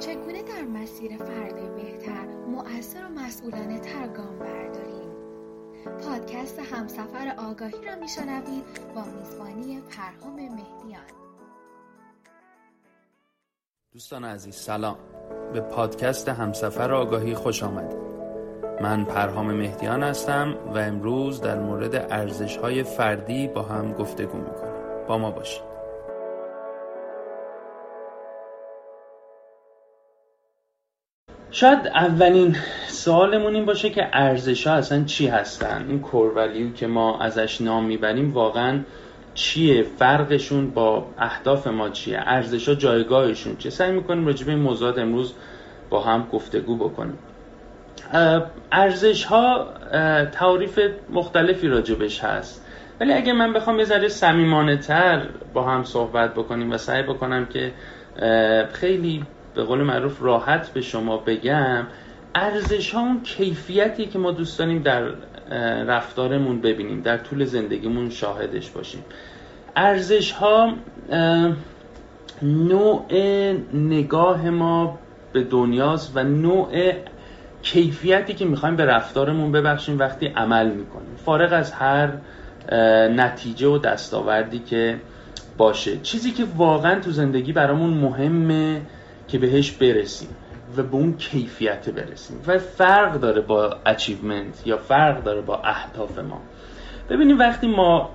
چگونه در مسیر فرد بهتر مؤثر و مسئولانه تر گام برداریم؟ پادکست همسفر آگاهی را میشنوید با میزبانی پرهام مهدیان. دوستان عزیز سلام. به پادکست همسفر آگاهی خوش آمدید. من پرهام مهدیان هستم و امروز در مورد ارزش های فردی با هم گفتگو می‌کنیم. با ما باشید. شاید اولین سوالمون این باشه که ارزش ها اصلا چی هستن؟ این کورولیو که ما ازش نام می‌بریم واقعا چیه؟ فرقشون با اهداف ما چیه؟ ارزش ها جایگاهشون چیه؟ سعی می‌کنیم راجع به این موضوعات امروز با هم گفتگو بکنیم. ارزش ها تعریف مختلفی راجبش هست. ولی اگه من بخوام یه ذره صمیمانه تر با هم صحبت بکنیم و سعی بکنم که خیلی به قول معروف راحت به شما بگم ارزش ها اون کیفیتی که ما دوست داریم در رفتارمون ببینیم در طول زندگیمون شاهدش باشیم. ارزش ها نوع نگاه ما به دنیاست و نوع کیفیتی که می‌خوایم به رفتارمون ببخشیم وقتی عمل می‌کنیم. فارغ از هر نتیجه و دستاوردی که باشه. چیزی که واقعا تو زندگی برامون مهمه که بهش برسیم و به اون کیفیت برسیم و فرق داره با اچیومنت یا فرق داره با اهداف ما. ببینیم وقتی ما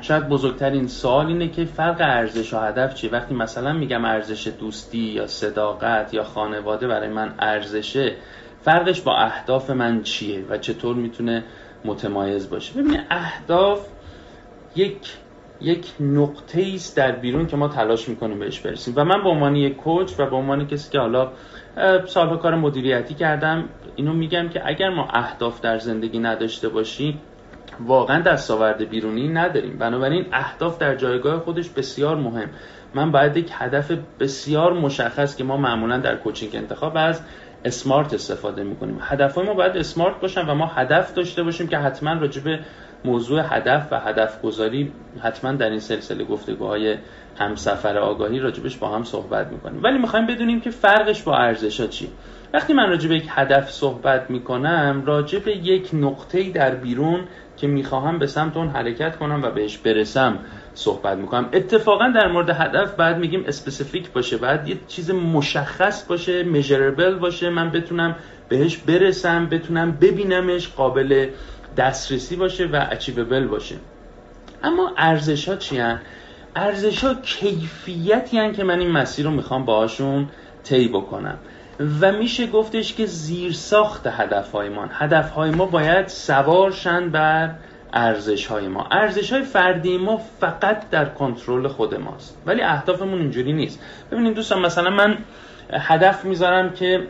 شاید بزرگترین سوال اینه که فرق ارزش و هدف چیه؟ وقتی مثلا میگم ارزش دوستی یا صداقت یا خانواده برای من ارزشه فرقش با اهداف من چیه و چطور می‌تونه متمایز باشه؟ ببینید اهداف یک یک نقطه است در بیرون که ما تلاش می‌کنیم بهش برسیم. و من به عنوان یک کوچ و به عنوان کسی که حالا سالها کار مدیریتی کردم اینو میگم که اگر ما اهداف در زندگی نداشته باشیم واقعا دستاورد بیرونی نداریم. بنابراین اهداف در جایگاه خودش بسیار مهم. من باید یک هدف بسیار مشخص که ما معمولا در کوچینگ انتخاب از SMART استفاده می‌کنیم. هدف ما باید SMART باشن و ما هدف داشته باشیم که حتما راجع به موضوع هدف و هدف گذاری حتما در این سلسله گفتگوهای همسفر آگاهی راجبش با هم صحبت می‌کنیم. ولی می‌خوایم بدونیم که فرقش با ارزش ها چی وقتی من راجع به یک هدف صحبت می‌کنم راجع به یک نقطه در بیرون که می‌خواهم به سمت اون حرکت کنم و بهش برسم صحبت می‌کنم. اتفاقا در مورد هدف بعد میگیم specific باشه بعد یه چیز مشخص باشه measurable باشه من بتونم بهش برسم بتونم ببینمش قابل دسترسی باشه و اچیوبل باشه. اما ارزش ها چی هن؟ ارزش ها کیفیتی هن که من این مسیر رو می‌خوام باهاشون طی بکنم. و میشه گفتش که زیر ساخت هدف های ما. هدف های ما باید سوارشن بر ارزش های ما. ارزش های فردی ما فقط در کنترل خود ماست. ولی اهدافمون اینجوری نیست. ببینید دوستان مثلا من هدف می‌ذارم که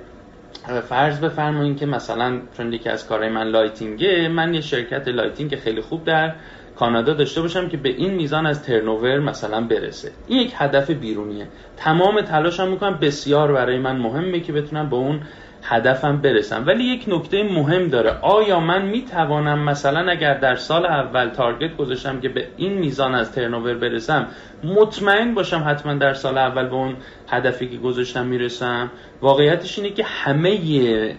فرض بفرمایید که مثلا چون یکی از کارهای من lighting ه من یه شرکت lighting خیلی خوب در کانادا داشته باشم که به این میزان از turnover مثلا برسه. این یک هدف بیرونیه. تمام تلاشم می‌کنم. بسیار برای من مهمه که بتونم به اون هدفم برسم. ولی یک نکته مهم داره. آیا من می‌توانم مثلا اگر در سال اول target گذاشتم که به این میزان از turnover برسم مطمئن باشم حتما در سال اول به اون هدفی که گذاشتم می‌رسم. واقعیتش اینه که همه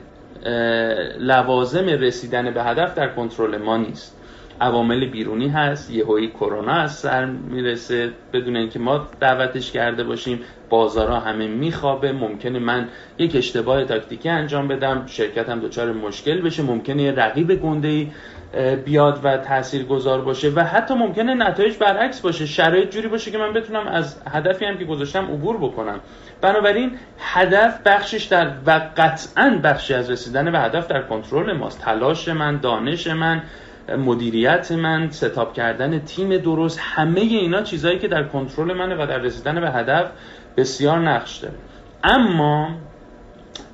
لوازم رسیدن به هدف در کنترل ما نیست. عوامل بیرونی هست یهویی کرونا از سر می‌رسه. بدون اینکه ما دعوتش کرده باشیم بازارها همه میخوابه. ممکنه من یک اشتباه تاکتیکی انجام بدم شرکتم دچار مشکل بشه. ممکنه رقیب گنده بیاد و تأثیر گذار باشه و حتی ممکنه نتایج برعکس باشه شرایط جوری باشه که من بتونم از هدفی هم که گذاشتم عبور بکنم. بنابراین هدف بخشش در و قطعا بخشی از رسیدن به هدف در کنترل ماست. تلاش من دانش من مدیریت من ستاب کردن تیم درست همه اینا چیزهایی که در کنترل منه و در رسیدن به هدف بسیار نقش داره. اما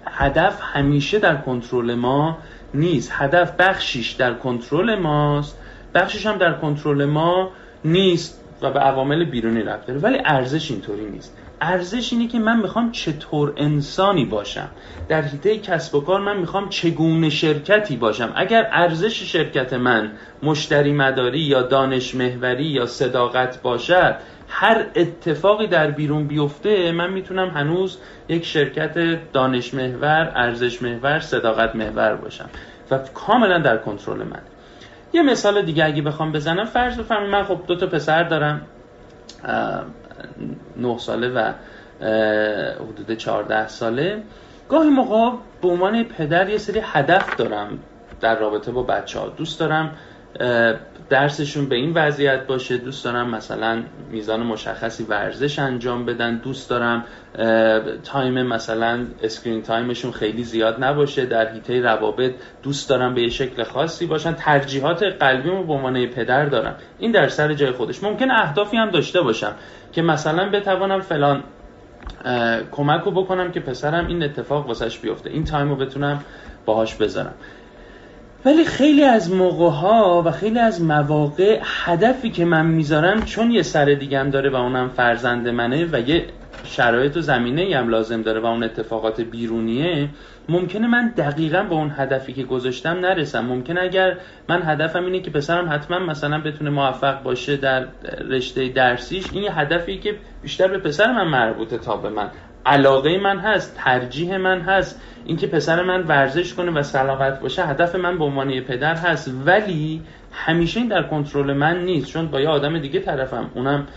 هدف همیشه در کنترل ما نیست هدف بخشیش در کنترل ماست بخشش هم در کنترل ما نیست و به عوامل بیرونی رفت داره. ولی ارزش اینطوری نیست. ارزش اینه که من می‌خوام چطور انسانی باشم. در حیطه کسب و کار من می‌خوام چگونه شرکتی باشم. اگر ارزش شرکت من مشتری مداری یا دانش محوری یا صداقت باشد هر اتفاقی در بیرون بیفته من می‌تونم هنوز یک شرکت دانش محور ارزش محور صداقت محور باشم و کاملا در کنترل من. یه مثال دیگه اگه بخوام بزنم فرض بفرمایید من خب دو تا پسر دارم نه ساله و حدود 14 ساله. گاهی موقع به عنوان پدر یه سری هدف دارم در رابطه با بچه ها دوست دارم درسشون به این وضعیت باشه. دوست دارم مثلا میزان مشخصی ورزش انجام بدن. دوست دارم time مثلا screen time شون خیلی زیاد نباشه. در حیطه روابط دوست دارم به یه شکل خاصی باشن. ترجیحات قلبیمو به عنوان پدر دارم. این در سر جای خودش. ممکن اهدافی هم داشته باشم که مثلا بتوانم فلان کمک رو بکنم که پسرم این اتفاق واسش بیفته. این time رو بتونم باهاش بذارم. ولی خیلی از موقع ها و خیلی از مواقع هدفی که من می‌ذارم چون یه سر دیگم داره و اونم فرزند منه و یه شرایط و زمینه هم لازم داره و اون اتفاقات بیرونیه ممکنه من دقیقا به اون هدفی که گذاشتم نرسم. ممکنه اگر من هدفم اینه که پسرم حتما مثلا بتونه موفق باشه در رشته درسیش این یه هدفی که بیشتر به پسر من مربوطه تا به من. علاقه من هست ترجیح من هست اینکه پسر من ورزش کنه و سلاقت باشه هدف من به عنوان پدر هست. ولی همیشه این در کنترل من نیست چون با یه آدم دیگه طرفم اونم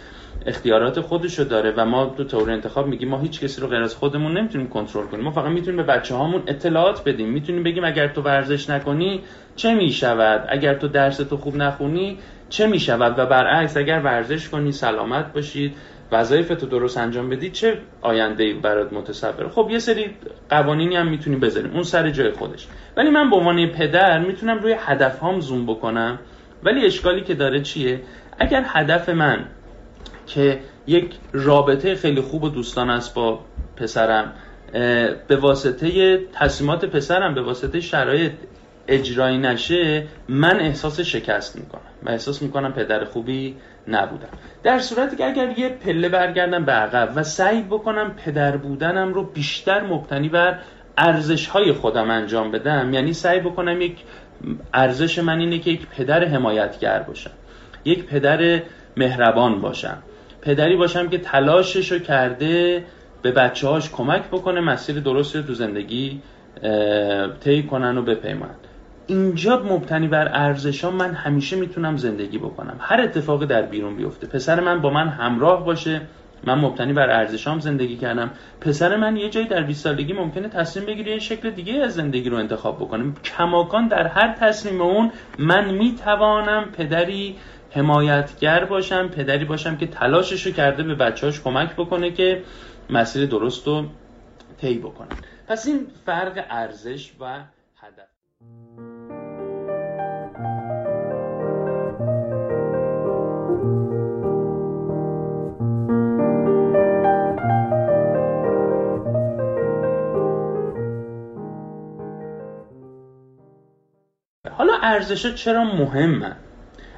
اختیارات خودشو داره و ما تو طور انتخاب میگیم ما هیچ کسی رو غیر از خودمون نمی‌تونیم کنترل کنیم. ما فقط می‌تونیم به بچه هامون اطلاعات بدیم. می‌تونیم بگیم اگر تو ورزش نکنی چه می‌شود؟ اگر تو درس تو خوب نخونی چه می‌شود؟ و برعکس اگر ورزش کنی سلامت باشید. وظایف تو درست انجام بدی چه آینده برات متصوره؟ خب یه سری قوانینی هم می‌تونیم بذاریم اون سر جای خودش. ولی من به عنوان پدر می‌تونم روی هدف هام زوم بکنم. ولی اشکالی که داره چیه؟ اگر هدف من که یک رابطه خیلی خوب و دوستان است با پسرم به واسطه تصمیمات پسرم به واسطه شرایط اجرایی نشه من احساس شکست می‌کنم و احساس می‌کنم پدر خوبی نبودم. در صورتی که اگر یه پله برگردم به عقب و سعی بکنم پدر بودنم رو بیشتر مبتنی بر ارزش های خودم انجام بدم یعنی سعی بکنم یک ارزش من اینه که یک پدر حمایتگر باشم یک پدر مهربان باشم پدری باشم که تلاشش رو کرده به بچه هاش کمک بکنه مسیر درست رو تو زندگی طی کنن و بپیمانن اینجا مبتنی بر ارزش ها من همیشه می‌تونم زندگی بکنم. هر اتفاقی در بیرون بیفته. پسر من با من همراه باشه. من مبتنی بر ارزشام زندگی کردم. پسر من یه جایی در 20 سالگی ممکنه تصمیم بگیره یه شکل دیگه از زندگی رو انتخاب بکنه. کماکان در هر تصمیم اون من می‌توانم پدری حمایتگر باشم پدری باشم که تلاشش رو کرده به بچه‌هاش کمک بکنه که مسیر درست رو طی بکنن. پس این فرق ارزش و هدف. حالا ارزش چرا مهمن؟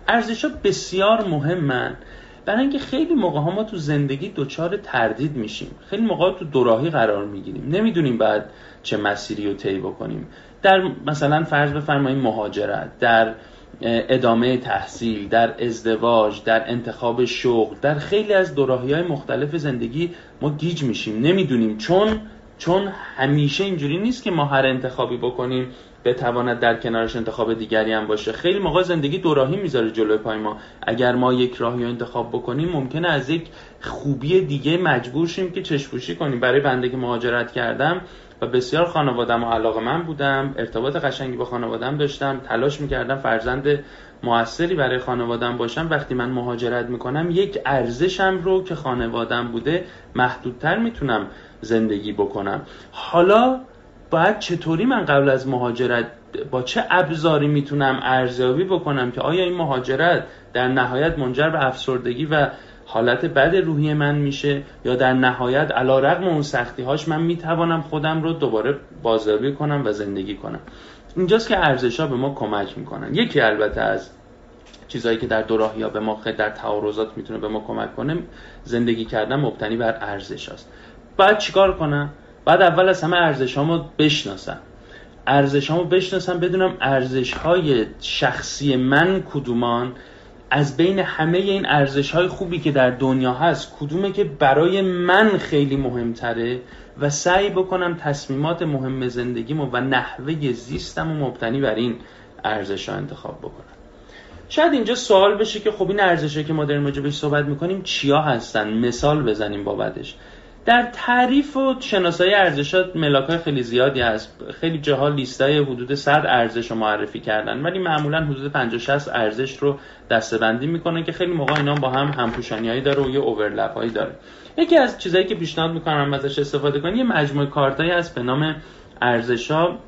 ارزش ها بسیار مهمن. برای اینکه خیلی موقع ها ما تو زندگی دچار تردید میشیم. خیلی موقع تو دوراهی قرار می‌گیریم. نمی‌دونیم بعد چه مسیری رو طی بکنیم. در مثلا فرض بفرمایید مهاجرت در ادامه تحصیل در ازدواج در انتخاب شغل در خیلی از دوراهی های مختلف زندگی ما گیج میشیم. نمی‌دونیم. چون چون همیشه اینجوری نیست که ما هر انتخابی بکنیم بتواند در کنارش انتخاب دیگری هم باشه. خیلی موقع زندگی دوراهی می‌ذاره جلوی پای ما. اگر ما یک راهی رو انتخاب بکنیم ممکنه از یک خوبی دیگه مجبور شیم که چشپوشی کنیم. برای بنده که مهاجرت کردم و بسیار خانوادم و علاقه من بودم ارتباط قشنگی با خانوادم داشتم تلاش می‌کردم فرزند موثری برای خانوادم باشم. وقتی من مهاجرت می‌کنم یک ارزشم رو که خانوادم بوده محدودتر می‌تونم زندگی بکنم. حالا باید چطوری من قبل از مهاجرت با چه ابزاری می‌تونم ارزیابی بکنم که آیا این مهاجرت در نهایت منجر به افسردگی و حالت بد روحی من میشه یا در نهایت علا رقم اون سختی هاش من می‌توانم خودم رو دوباره بازیابی کنم و زندگی کنم؟ اینجاست که ارزش ها به ما کمک می‌کنن. یکی البته از چیزهایی که در دوراهی یا به ما در تعارضات می‌تونه به ما کمک کنه زندگی کردن مبتنی بر ارزش است بعد چیکار کنم؟ بعد اول از همه ارزش هامو بشناسم. ارزش هامو بشناسم بدونم ارزش های شخصی من کدومان. از بین همه این ارزش های خوبی که در دنیا هست کدومه که برای من خیلی مهمتره و سعی بکنم تصمیمات مهم زندگیمو و نحوه زیستم و مبتنی بر این ارزش ها انتخاب بکنم. شاید اینجا سوال بشه که خب این ارزش که ما داریم بهش صحبت می‌کنیم چیا هستن؟ مثال بزنیم بابتش در تعریف و شناسایی ارزشات ملاک خیلی زیادی هست. خیلی جاها لیستای حدود 100 ارزش رو معرفی کردن ولی معمولا حدود 50 60 ارزش رو دستبندی می‌کنن که خیلی موقع اینا با هم همپوشانی هایی داره و یه اوورلپ هایی داره. یکی از چیزهایی که پیشنهاد می‌کنم ازش استفاده کنید یه مجموعه کارتایی هست به نام ارزش ها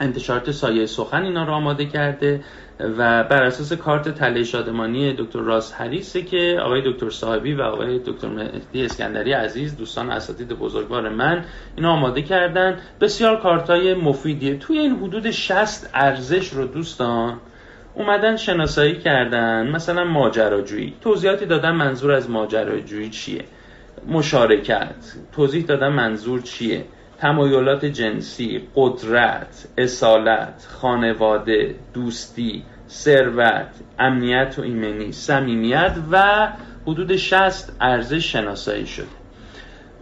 انتشارات سایه سخن اینا رو آماده کرده و بر اساس کارت تله شادمانی دکتر راس هریسه که آقای دکتر صاحبی و آقای دکتر مهدی اسکندری عزیز دوستان اساتید بزرگوار من اینا آماده کردن. بسیار کارتای مفیدیه. توی این حدود 60 ارزش رو دوستان اومدن شناسایی کردن. مثلا ماجراجویی. توضیحاتی دادن منظور از ماجراجویی چیه؟ مشارکت. توضیح دادن منظور چیه؟ تمایلات جنسی، قدرت، اصالت، خانواده، دوستی، ثروت، امنیت و ایمنی، صمیمیت و حدود 60 ارزش شناسایی شده.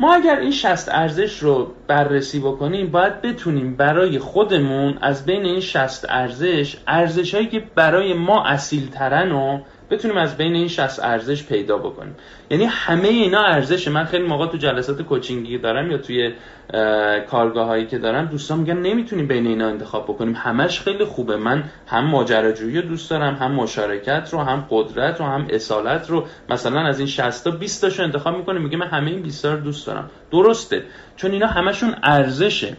ما اگر این 60 ارزش رو بررسی بکنیم باید بتونیم برای خودمون از بین این 60 ارزش ارزش هایی که برای ما اصیل ترن و بتونیم از بین این 60 ارزش پیدا بکنیم. یعنی همه اینا ارزش. من خیلی موقع تو جلسات کوچینگی دارم یا توی کارگاه هایی که دارم دوستان میگن نمی‌تونیم بین اینا انتخاب بکنیم. همش خیلی خوبه. من هم ماجراجویی رو دوست دارم هم مشارکت رو هم قدرت رو هم اصالت رو. مثلا از این 60 تا 20 تاشو انتخاب می‌کنیم میگه من همه این 20 تا رو دوست دارم. درسته. چون اینا همشون ارزشه.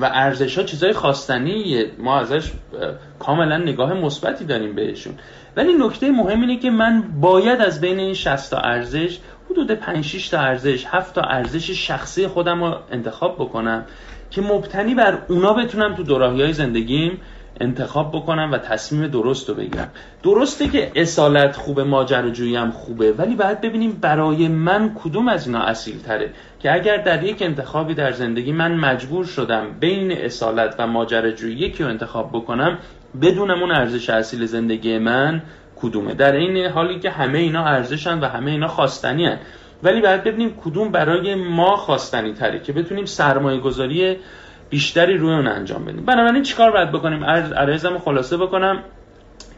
و ارزش ها چیزای خواستنیه. ما ازش کاملا نگاه مثبتی داریم بهشون. ولی نکته مهم اینه که من باید از بین این 60 تا ارزش حدود 5 6 تا ارزش 7 تا ارزش شخصی خودم رو انتخاب بکنم که مبتنی بر اونا بتونم تو دوراهی های زندگیم انتخاب بکنم و تصمیم درست رو بگیرم درسته که اصالت خوبه ماجراجویی هم خوبه ولی باید ببینیم برای من کدوم از اینا اصیل تره که اگر در یک انتخابی در زندگی من مجبور شدم بین اصالت و ماجراجویی یکی رو انتخاب بکنم بدونم اون ارزش اصیل زندگی من کدومه در این حالی که همه اینا ارزشن و همه اینا خواستنی. ولی باید ببینیم کدوم برای ما خواستنی تره که بتونیم سرمایه گذاری بیشتری روی اون انجام بدیم. بنابراین چیکار باید بکنیم؟ عرضم خلاصه بکنم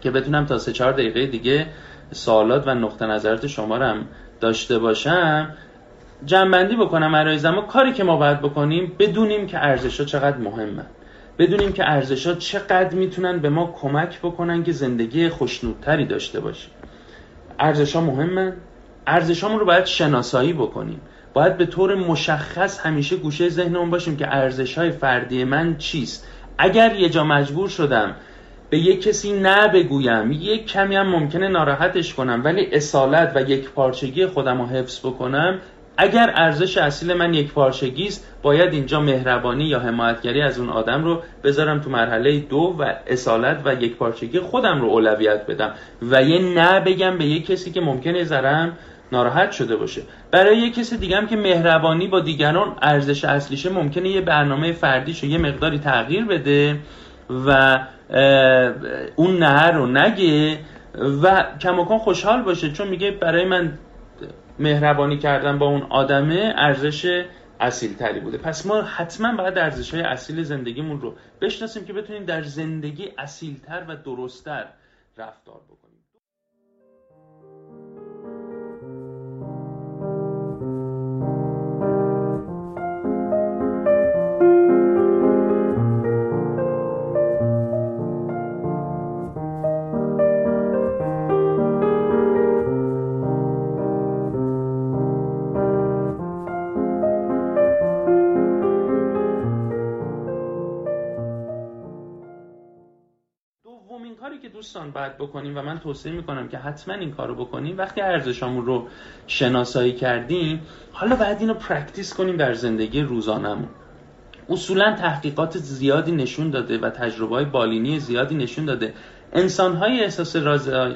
که بتونم تا سه چهار دقیقه دیگه سوالات و نقطه نظرات شما هم داشته باشم جنبندی بکنم عرایزم کاری که ما باید بکنیم بدونیم که ارزش ها چقدر مهمه. بدونیم که ارزش ها چقدر می‌تونن به ما کمک بکنن که زندگی خوشنودتری داشته باشیم. ارزش ها مهمن ارزش رو باید شناسایی بکنیم. باید به طور مشخص همیشه گوشه ذهنمون باشیم که ارزش های فردی من چیست. اگر یه جا مجبور شدم به یک کسی نه بگویم یک کمی هم ممکنه ناراحتش کنم ولی اصالت و یک پارچگی خودم رو حفظ بکنم اگر ارزش اصیل من یک پارچگی است باید اینجا مهربانی یا حمایتگری از اون آدم رو بذارم تو مرحله دو و اصالت و یک پارچگی خودم رو اولویت بدم. و یه نه بگم به یک کسی که ممکنه زرم ناراحت شده باشه. برای یه کسی دیگه هم که مهربانی با دیگران ارزش اصلیشه ممکنه یه برنامه فردیش یه مقداری تغییر بده و اون نه رو نگه و کماکان خوشحال باشه. چون میگه برای من مهربانی کردن با اون آدمه ارزش اصیل تری بوده. پس ما حتما باید ارزش های اصیل زندگیمون رو بشناسیم که بتونیم در زندگی اصیلتر و درستتر رفتار بکنیم. دوستان باید بکنیم و من توصیه می‌کنم که حتما این کارو بکنیم. وقتی ارزشامون رو شناسایی کردیم حالا باید اینو practice کنیم در زندگی روزانمون اصولا تحقیقات زیادی نشون داده و تجربه های بالینی زیادی نشون داده. انسان های احساس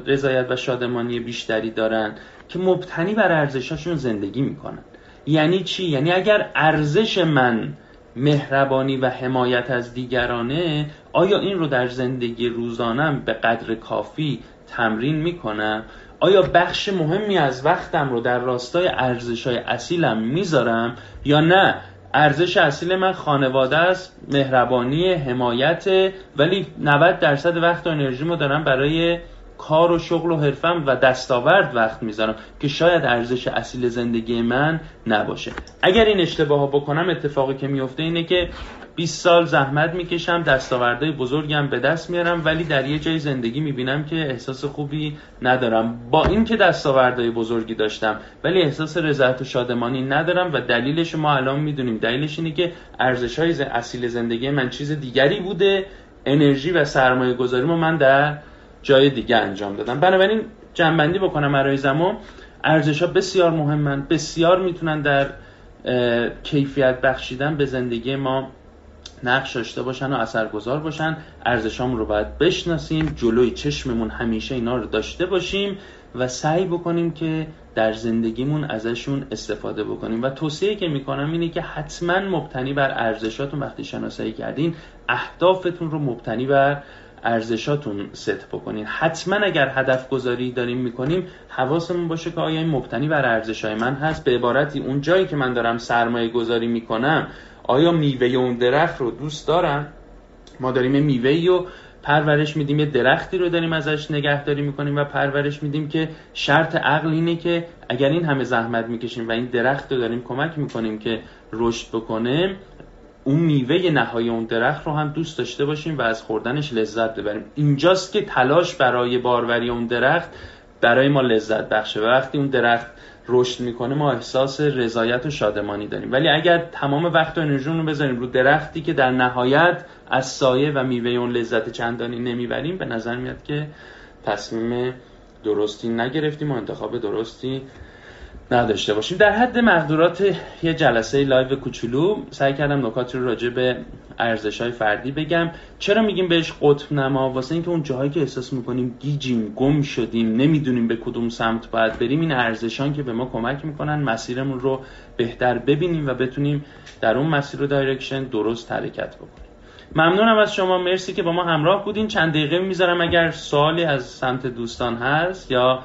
رضایت و شادمانی بیشتری دارن که مبتنی بر ارزشاشون زندگی می‌کنن. یعنی چی؟ یعنی اگر ارزش من مهربانی و حمایت از دیگرانه آیا این رو در زندگی روزانم به قدر کافی تمرین می‌کنم؟ آیا بخش مهمی از وقتم رو در راستای ارزش های اصیلم می‌ذارم یا نه؟ ارزش اصیل من خانواده است مهربانی حمایت ولی 90 درصد وقت و انرژیمو دارم برای کار و شغل و حرفم و دستاورد وقت می‌ذارم که شاید ارزش اصیل زندگی من نباشه. اگر این اشتباه بکنم اتفاقی که میفته اینه که 20 سال زحمت می‌کشم دستاوردهای بزرگم به دست میارم ولی در یه جای زندگی می‌بینم که احساس خوبی ندارم. با اینکه دستاوردهای بزرگی داشتم ولی احساس رضایت و شادمانی ندارم و دلیلش ما الان می‌دونیم. دلیلش اینه که ارزش های اصیل زندگی من چیز دیگری بوده. انرژی و سرمایه گذاری من در جای دیگه انجام دادم بنابراین جنبندی بکنم برای زمان ارزش ها بسیار مهمن. بسیار می‌تونن در کیفیت بخشیدن به زندگی ما نقش داشته باشن و اثرگذار باشن. ارزشامون رو باید بشناسیم. جلوی چشممون همیشه اینا رو داشته باشیم و سعی بکنیم که در زندگیمون ازشون استفاده بکنیم. و توصیه که می‌کنم اینه که حتما مبتنی بر ارزشاتون وقتی شناسایی کردین اهدافتون رو مبتنی بر ارزشاتون ست بکنین. حتما اگر هدف گذاری داریم می‌کنیم حواسمون باشه که آیا این مبتنی بر ارزشهای من هست؟ به عبارتی اون جایی که من دارم سرمایه گذاری می‌کنم آیا میوه اون درخت رو دوست دارم؟ ما داریم میوه و پرورش میدیم یه درختی رو داریم ازش نگهداری می‌کنیم و پرورش میدیم که شرط عقل اینه که اگر این همه زحمت می‌کشیم و این درخت رو داریم کمک می‌کنیم که رشد بکنه اون میوه نهایی اون درخت رو هم دوست داشته باشیم و از خوردنش لذت ببریم. اینجاست که تلاش برای باروری اون درخت برای ما لذت بخشه. و وقتی اون درخت رشد می‌کنه ما احساس رضایت و شادمانی داریم. ولی اگر تمام وقت و انرژی رو بذاریم رو درختی که در نهایت از سایه و میوه اون لذت چندانی نمی‌بریم به نظر میاد که تصمیم درستی نگرفتیم و انتخاب درستی نداشته باشیم. در حد مقدورات یه جلسه live کوچولو سعی کردم نکاتی رو راجع به ارزش های فردی بگم. چرا میگیم بهش قطب نما واسه اینکه اون جاهایی که احساس می‌کنیم گیجیم گم شدیم نمی‌دونیم به کدوم سمت باید بریم این ارزشان که به ما کمک می‌کنن مسیرمون رو بهتر ببینیم و بتونیم در اون مسیر و دایرکشن درست حرکت بکنیم. ممنونم از شما. مرسی که با ما همراه بودین. چند دقیقه می‌ذارم اگر سوالی از سمت دوستان هست یا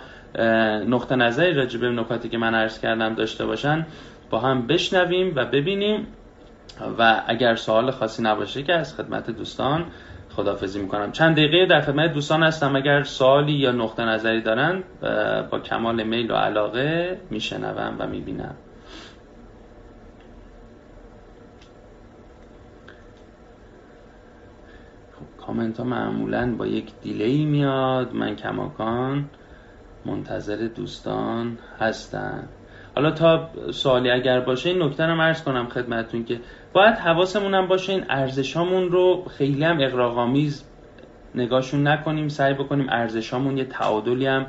نقطه نظری راجع به نکاتی که من عرض کردم داشته باشن با هم بشنویم و ببینیم. و اگر سوال خاصی نباشه که از خدمت دوستان خدافزی می‌کنم. چند دقیقه در خدمت دوستان هستم. اگر سوالی یا نقطه نظری دارن با کمال میل و علاقه میشنوم و می‌بینم. خب کامنت ها معمولا با یک دیلی میاد. من کماکان منتظر دوستان هستن. حالا تا سوالی اگر باشه این نکته رو عرض کنم خدمتتون که باید حواسمون هم باشه این ارزشامون رو خیلی هم اقراق‌آمیز نگاهشون نکنیم سعی بکنیم ارزشامون یه تعادلی هم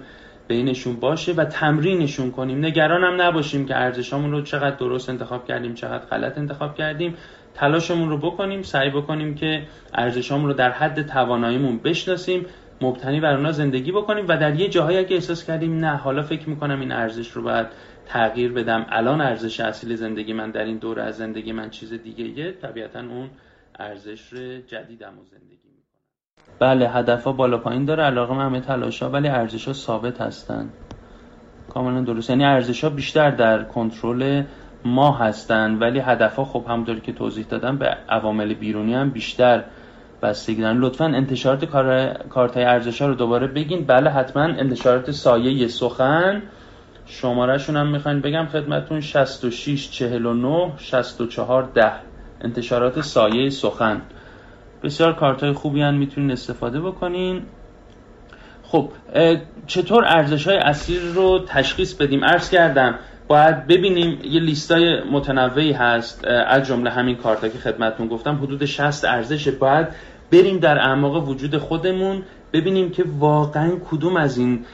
بینشون باشه و تمرینشون کنیم. نگران هم نباشیم که ارزشامون رو چقدر درست انتخاب کردیم چقدر غلط انتخاب کردیم. تلاشمون رو بکنیم سعی بکنیم که ارزشامون رو در حد تواناییمون بشناسیم. مبتنی بر اونا زندگی بکنیم و در یه جاهایی که احساس کردیم نه حالا فکر می‌کنم این ارزش رو باید تغییر بدم. الان ارزش اصیل زندگی من در این دوره از زندگی من چیز دیگه طبیعتا اون ارزش جدیدم و زندگی می‌کنم بله هدف ها بالا پایین داره. علاقه همه تلاش ها ولی ارزش ها ثابت هستن. کاملا درست یعنی ارزش ها بیشتر در کنترل ما هستن ولی هدف ها خب همونطوری که توضیح دادم به عوامل بیرونی هم بیشتر بستگی دارن. لطفا انتشارات کار کارت های ارزش رو دوباره بگین. بله حتما انتشارات سایه سخن. شمارهشون هم می‌خواین بگم خدمتون. 66 49 64 10 انتشارات سایه سخن. بسیار کارت های خوبی هم می‌تونین استفاده بکنین. خب چطور ارزش های اصیل رو تشخیص بدیم؟ عرض کردم باید ببینیم. یه لیستای متنوعی هست. از جمله همین کارتا که خدمتتون گفتم. حدود 60 ارزش باید بریم در اعماق وجود خودمون ببینیم که واقعا کدوم از این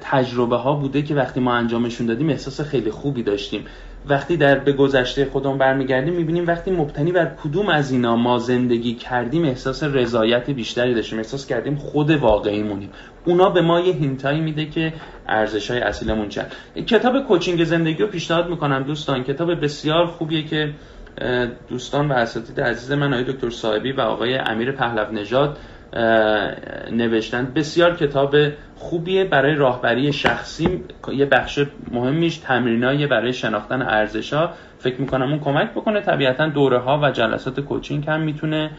تجربه ها بوده که وقتی ما انجامشون دادیم احساس خیلی خوبی داشتیم. وقتی در به گذشته خودمون برمیگردیم می‌بینیم وقتی مبتنی بر کدوم از اینا ما زندگی کردیم احساس رضایت بیشتری داشتیم احساس کردیم خود واقعی مونیم اونا به ما یه هینتایی میده که ارزش های اصیلمون چند. کتاب کوچینگ زندگی رو پیشنهاد می‌کنم دوستان. کتاب بسیار خوبیه که دوستان و اساتید عزیز من آقای دکتر صاحبی و آقای امیر پهلو نژاد نوشتن بسیار کتاب خوبیه برای راهبری شخصی یه بخش مهمیش تمرینایی برای شناختن ارزش ها فکر می‌کنم اون کمک بکنه. طبیعتا دوره ها و جلسات کوچینگ هم می‌تونه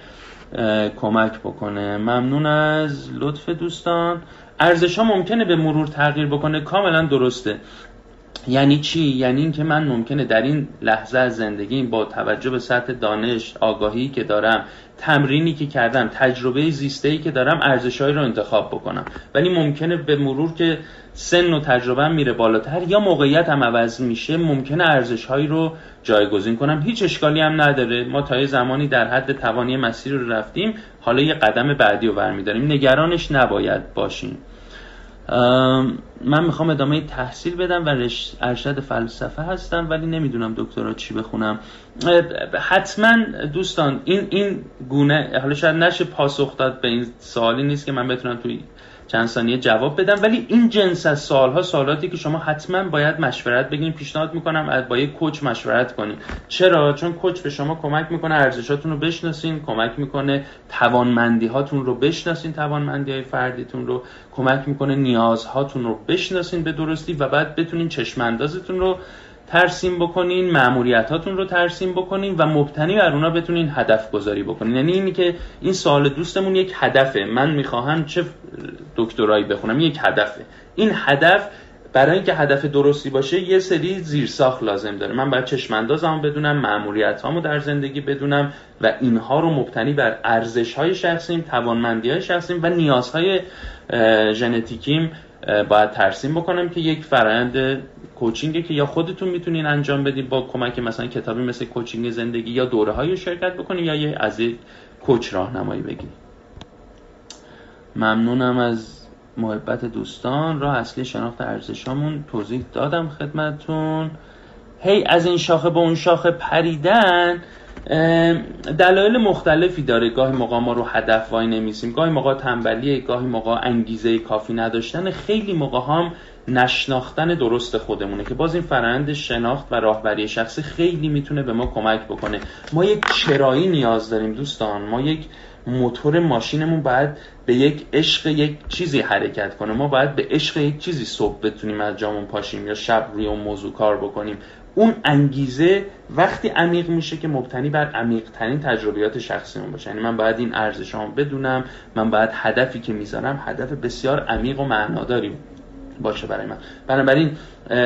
کمک بکنه. ممنون از لطف دوستان. ارزش ها ممکنه به مرور تغییر بکنه. کاملا درسته. یعنی چی؟ یعنی اینکه من ممکنه در این لحظه از زندگی با توجه به سطح دانش آگاهی که دارم تمرینی که کردم تجربه زیسته که دارم ارزشهایی رو انتخاب بکنم. ولی ممکنه به مرور که سن و تجربه میره بالاتر یا موقعیت هم عوض میشه ممکنه ارزشهایی رو جایگزین کنم. هیچ اشکالی هم نداره. ما تا یه زمانی در حد توانی مسیر رو رفتیم حالا یه قدم بعدی رو برمیداریم. نگرانش نباید باشیم. من می‌خوام ادامه تحصیل بدم و ارشد فلسفه هستم ولی نمی‌دونم دکترا چی بخونم. حتما دوستان این این گونه حالا شاید نشه پاسخ داد به این سوالی نیست که من بتونم توی چند ثانیه جواب بدم. ولی این جنس از سالها سالاتی که شما حتما باید مشورت بگیرین پیشنهاد می‌کنم با یک کوچ مشورت کنین. چرا؟ چون کوچ به شما کمک می‌کنه ارزشاتون رو بشناسین کمک می‌کنه توانمندی هاتون رو بشناسین توانمندی های فردیتون رو. کمک می‌کنه نیازهاتون رو بشناسین به درستی و بعد بتونین چشم رو ترسیم بکنین معمولیتاتون رو ترسیم بکنین و مبتنی بر اونا بتونین هدف گذاری بکنین. یعنی اینی که این سوال دوستمون یک هدفه. من می‌خواهم چه دکترایی بخونم؟ یک هدفه. این هدف برای اینکه هدف درستی باشه یه سری زیرساخت لازم داره. من باید چشماندازمو بدونم معمولیت هامو در زندگی بدونم و اینها رو مبتنی بر ارزش های شخصیم توانمندی های شخصیم و نیازهای ژنتیکیم باید ترسیم بکنم که یک فرآیند کوچینگی که یا خودتون می‌تونین انجام بدین با کمک مثلا کتابی مثل کوچینگ زندگی یا دوره های شرکت بکنین یا یه از یک کوچ راهنمایی بگیرید ممنونم از محبت دوستان. راه اصلی شناخت ارزشامون توضیح دادم خدمتون. هی از این شاخه به اون شاخه پریدن. دلایل مختلفی داره. گاهی موقع ما رو هدف وای نمیسیم. گاهی موقع تنبلیه گاهی موقع انگیزه کافی نداشتن. خیلی موقع هم نشناختن درست خودمونه که باز این فرند شناخت و راهبری شخصی خیلی می‌تونه به ما کمک بکنه. ما یک چرایی نیاز داریم دوستان. ما یک موتور ماشینمون باید به یک عشق یک چیزی حرکت کنه. ما باید به عشق یک چیزی صبح بتونیم از جامون پاشیم یا شب روی اون موضوع کار بکنیم. اون انگیزه وقتی عمیق میشه که مبتنی بر عمیق ترین تجربیات شخصیمون باشه. یعنی من باید این ارزشام بدونم من باید هدفی که می‌ذارم هدف بسیار عمیق و معناداری باشه برای من. بنابراین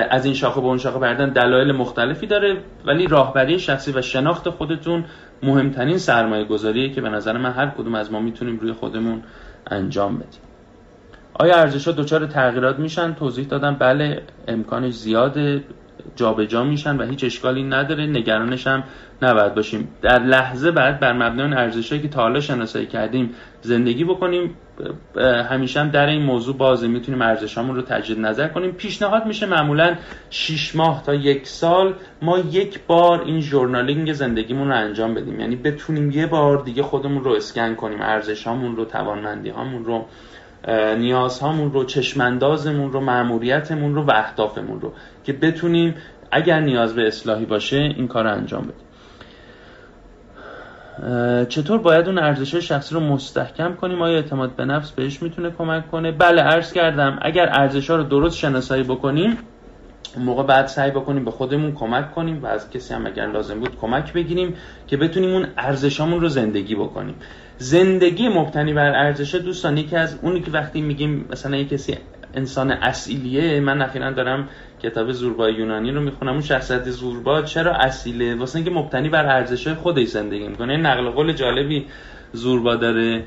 از این شاخه به اون شاخه بردن دلایل مختلفی داره ولی راهبری شخصی و شناخت خودتون مهمترین سرمایه گذاریه که به نظر من هر کدوم از ما می‌تونیم روی خودمون انجام بدیم. آیا ارزش ها دچار تغییرات میشن؟ توضیح دادم. بله امکانش زیاده. جابجا جا میشن و هیچ اشکالی نداره. نگرانش هم نباید باشیم. در لحظه بعد بر مبنای ارزشهایی که تا حالا شناسایی کردیم زندگی بکنیم همیشه هم در این موضوع بازه. می‌تونیم ارزشامون رو تجدید نظر کنیم. پیشنهاد میشه معمولا 6 ماه تا یک سال ما یک بار این ژورنالینگ زندگیمون رو انجام بدیم. یعنی بتونیم یه بار دیگه خودمون رو اسکن کنیم. ارزشامون رو توانمندی هامون رو. نیازهامون رو چشماندازمون رو معموریتمون رو و اهدافمون رو. که بتونیم اگر نیاز به اصلاحی باشه این کار رو انجام بدیم. چطور باید اون ارزش شخصی رو مستحکم کنیم؟ آیا اعتماد به نفس بهش می‌تونه کمک کنه؟ بله عرض کردم اگر ارزش ها رو درست شناسایی بکنیم موقع بعد سعی بکنیم به خودمون کمک کنیم و از کسی هم اگر لازم بود کمک بگیریم که بتونیم اون ارزشامون رو زندگی بکنیم. زندگی مبتنی بر ارزش دوستان یکی از اونی که وقتی میگیم مثلا یک کسی انسان اصیلیه من اخیرا دارم کتاب زوربا یونانی رو می‌خونم. اون شخصیت زوربا چرا اصیله؟ واسه اینکه مبتنی بر ارزش خودش زندگی می‌کنه. نقل قول جالبی زوربا داره.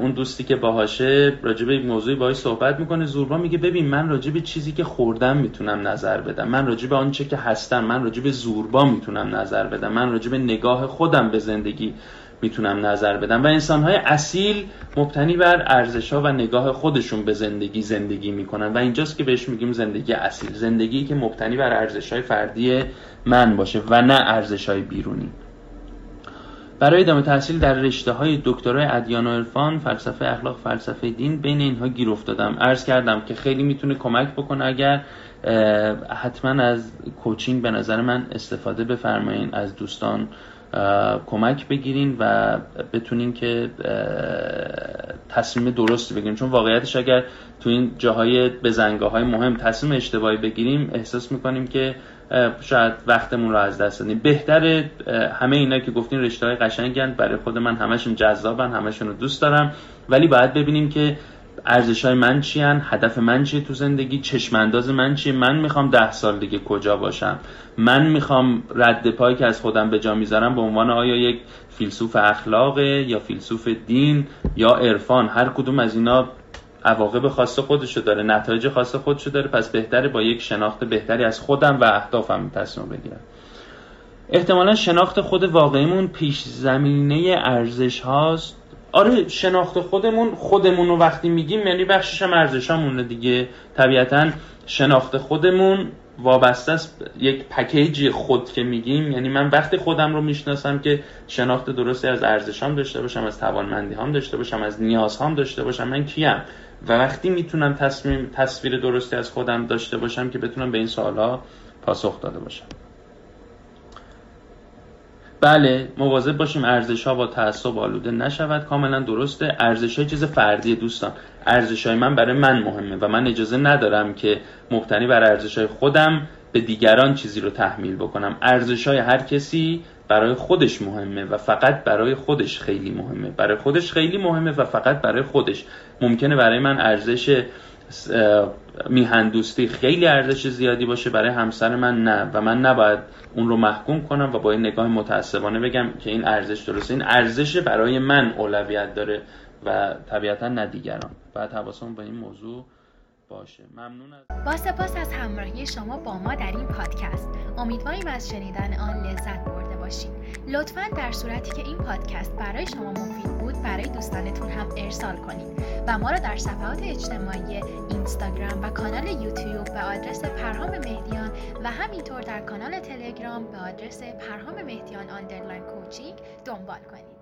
اون دوستی که باهاشه راجب یک موضوعی باهاش صحبت می‌کنه. زوربا میگه ببین من راجب چیزی که خوردم می‌تونم نظر بدم. من راجب آنچه که هستم من راجب زوربا می‌تونم نظر بدم. من راجب نگاه خودم به زندگی می‌تونم نظر بدم. و انسانهای اصیل مبتنی بر ارزش و نگاه خودشون به زندگی زندگی می‌کنن. و اینجاست که بهش میگیم زندگی اصیل. زندگی که مبتنی بر ارزش های فردی من باشه و نه ارزش های بیرونی. برای ادامه تحصیل در رشته های دکترای ادیان و عرفان فلسفه اخلاق فلسفه دین بین اینها گیر افتادم. عرض کردم که خیلی می‌تونه کمک بکنه اگر حتما از کوچینگ به نظر من استفاده بفرمایین از دوستان. کمک بگیرین و بتونین که تصمیم درستی بگیرین. چون واقعیتش اگر تو این جاهای بزنگاه های مهم تصمیم اشتباهی بگیریم احساس می‌کنیم که شاید وقتمون رو از دست دادیم. بهتره همه اینا که گفتین رشته های قشنگن. برای خود من همشون جذابن همشون رو دوست دارم. ولی باید ببینیم که ارزش های من چیان هدف من چیه تو زندگی؟ چشم انداز من چیه؟ من می‌خوام ده سال دیگه کجا باشم؟ من می‌خوام رد پایی که از خودم به جا می‌ذارم به عنوان آیا یک فیلسوف اخلاقه یا فیلسوف دین یا عرفان؟ هر کدوم از اینا عواقب خاص خودشو داره نتایج خاص خودشو داره. پس بهتره با یک شناخت بهتری از خودم و اهدافم تصمیم بگیرم. احتمالا شناخت خود واقعیمون پیش زمینه ارزش هاست آره شناخت خودمون خودمون رو وقتی میگیم یعنی بخشش هم ارزشامونه دیگه. طبیعتا شناخت خودمون وابسته است یک پکیج خود که میگیم. یعنی من وقتی خودم رو می‌شناسم که شناخت درستی از ارزشام داشته باشم از توانمندی هم داشته باشم از نیازهام داشته باشم من کیم؟ و وقتی می‌تونم تصمیم تصویر درستی از خودم داشته باشم که بتونم به این سوالها پاسخ داده باشم. بله مواظب باشیم ارزش ها با تعصب آلوده نشود. کاملا درسته. ارزش های چیز فردی دوستان. ارزش های من برای من مهمه و من اجازه ندارم که مبتنی بر ارزش های خودم به دیگران چیزی رو تحمیل بکنم. ارزش های هر کسی برای خودش مهمه و فقط برای خودش خیلی مهمه. برای خودش خیلی مهمه و فقط برای خودش. ممکنه برای من ارزش میهندوستی خیلی ارزش زیادی باشه برای همسر من نه و من نباید اون رو محکوم کنم و با این نگاه متاسفانه بگم که این ارزش درسته. این ارزش برای من اولویت داره و طبیعتا نه دیگران. باید حواسمون به این موضوع باشه. ممنون از با سپاس از همراهی شما با ما در این پادکست. امیدواریم از شنیدن آن لذت برده باشید لطفا در صورتی که این پادکست برای شما مفید بود برای دوستانتون هم ارسال کنید و ما را در صفحات اجتماعی اینستاگرام و کانال یوتیوب به آدرس پرهام مهدیان و همینطور در کانال تلگرام به آدرس پرهام مهدیان underline coaching دنبال کنید.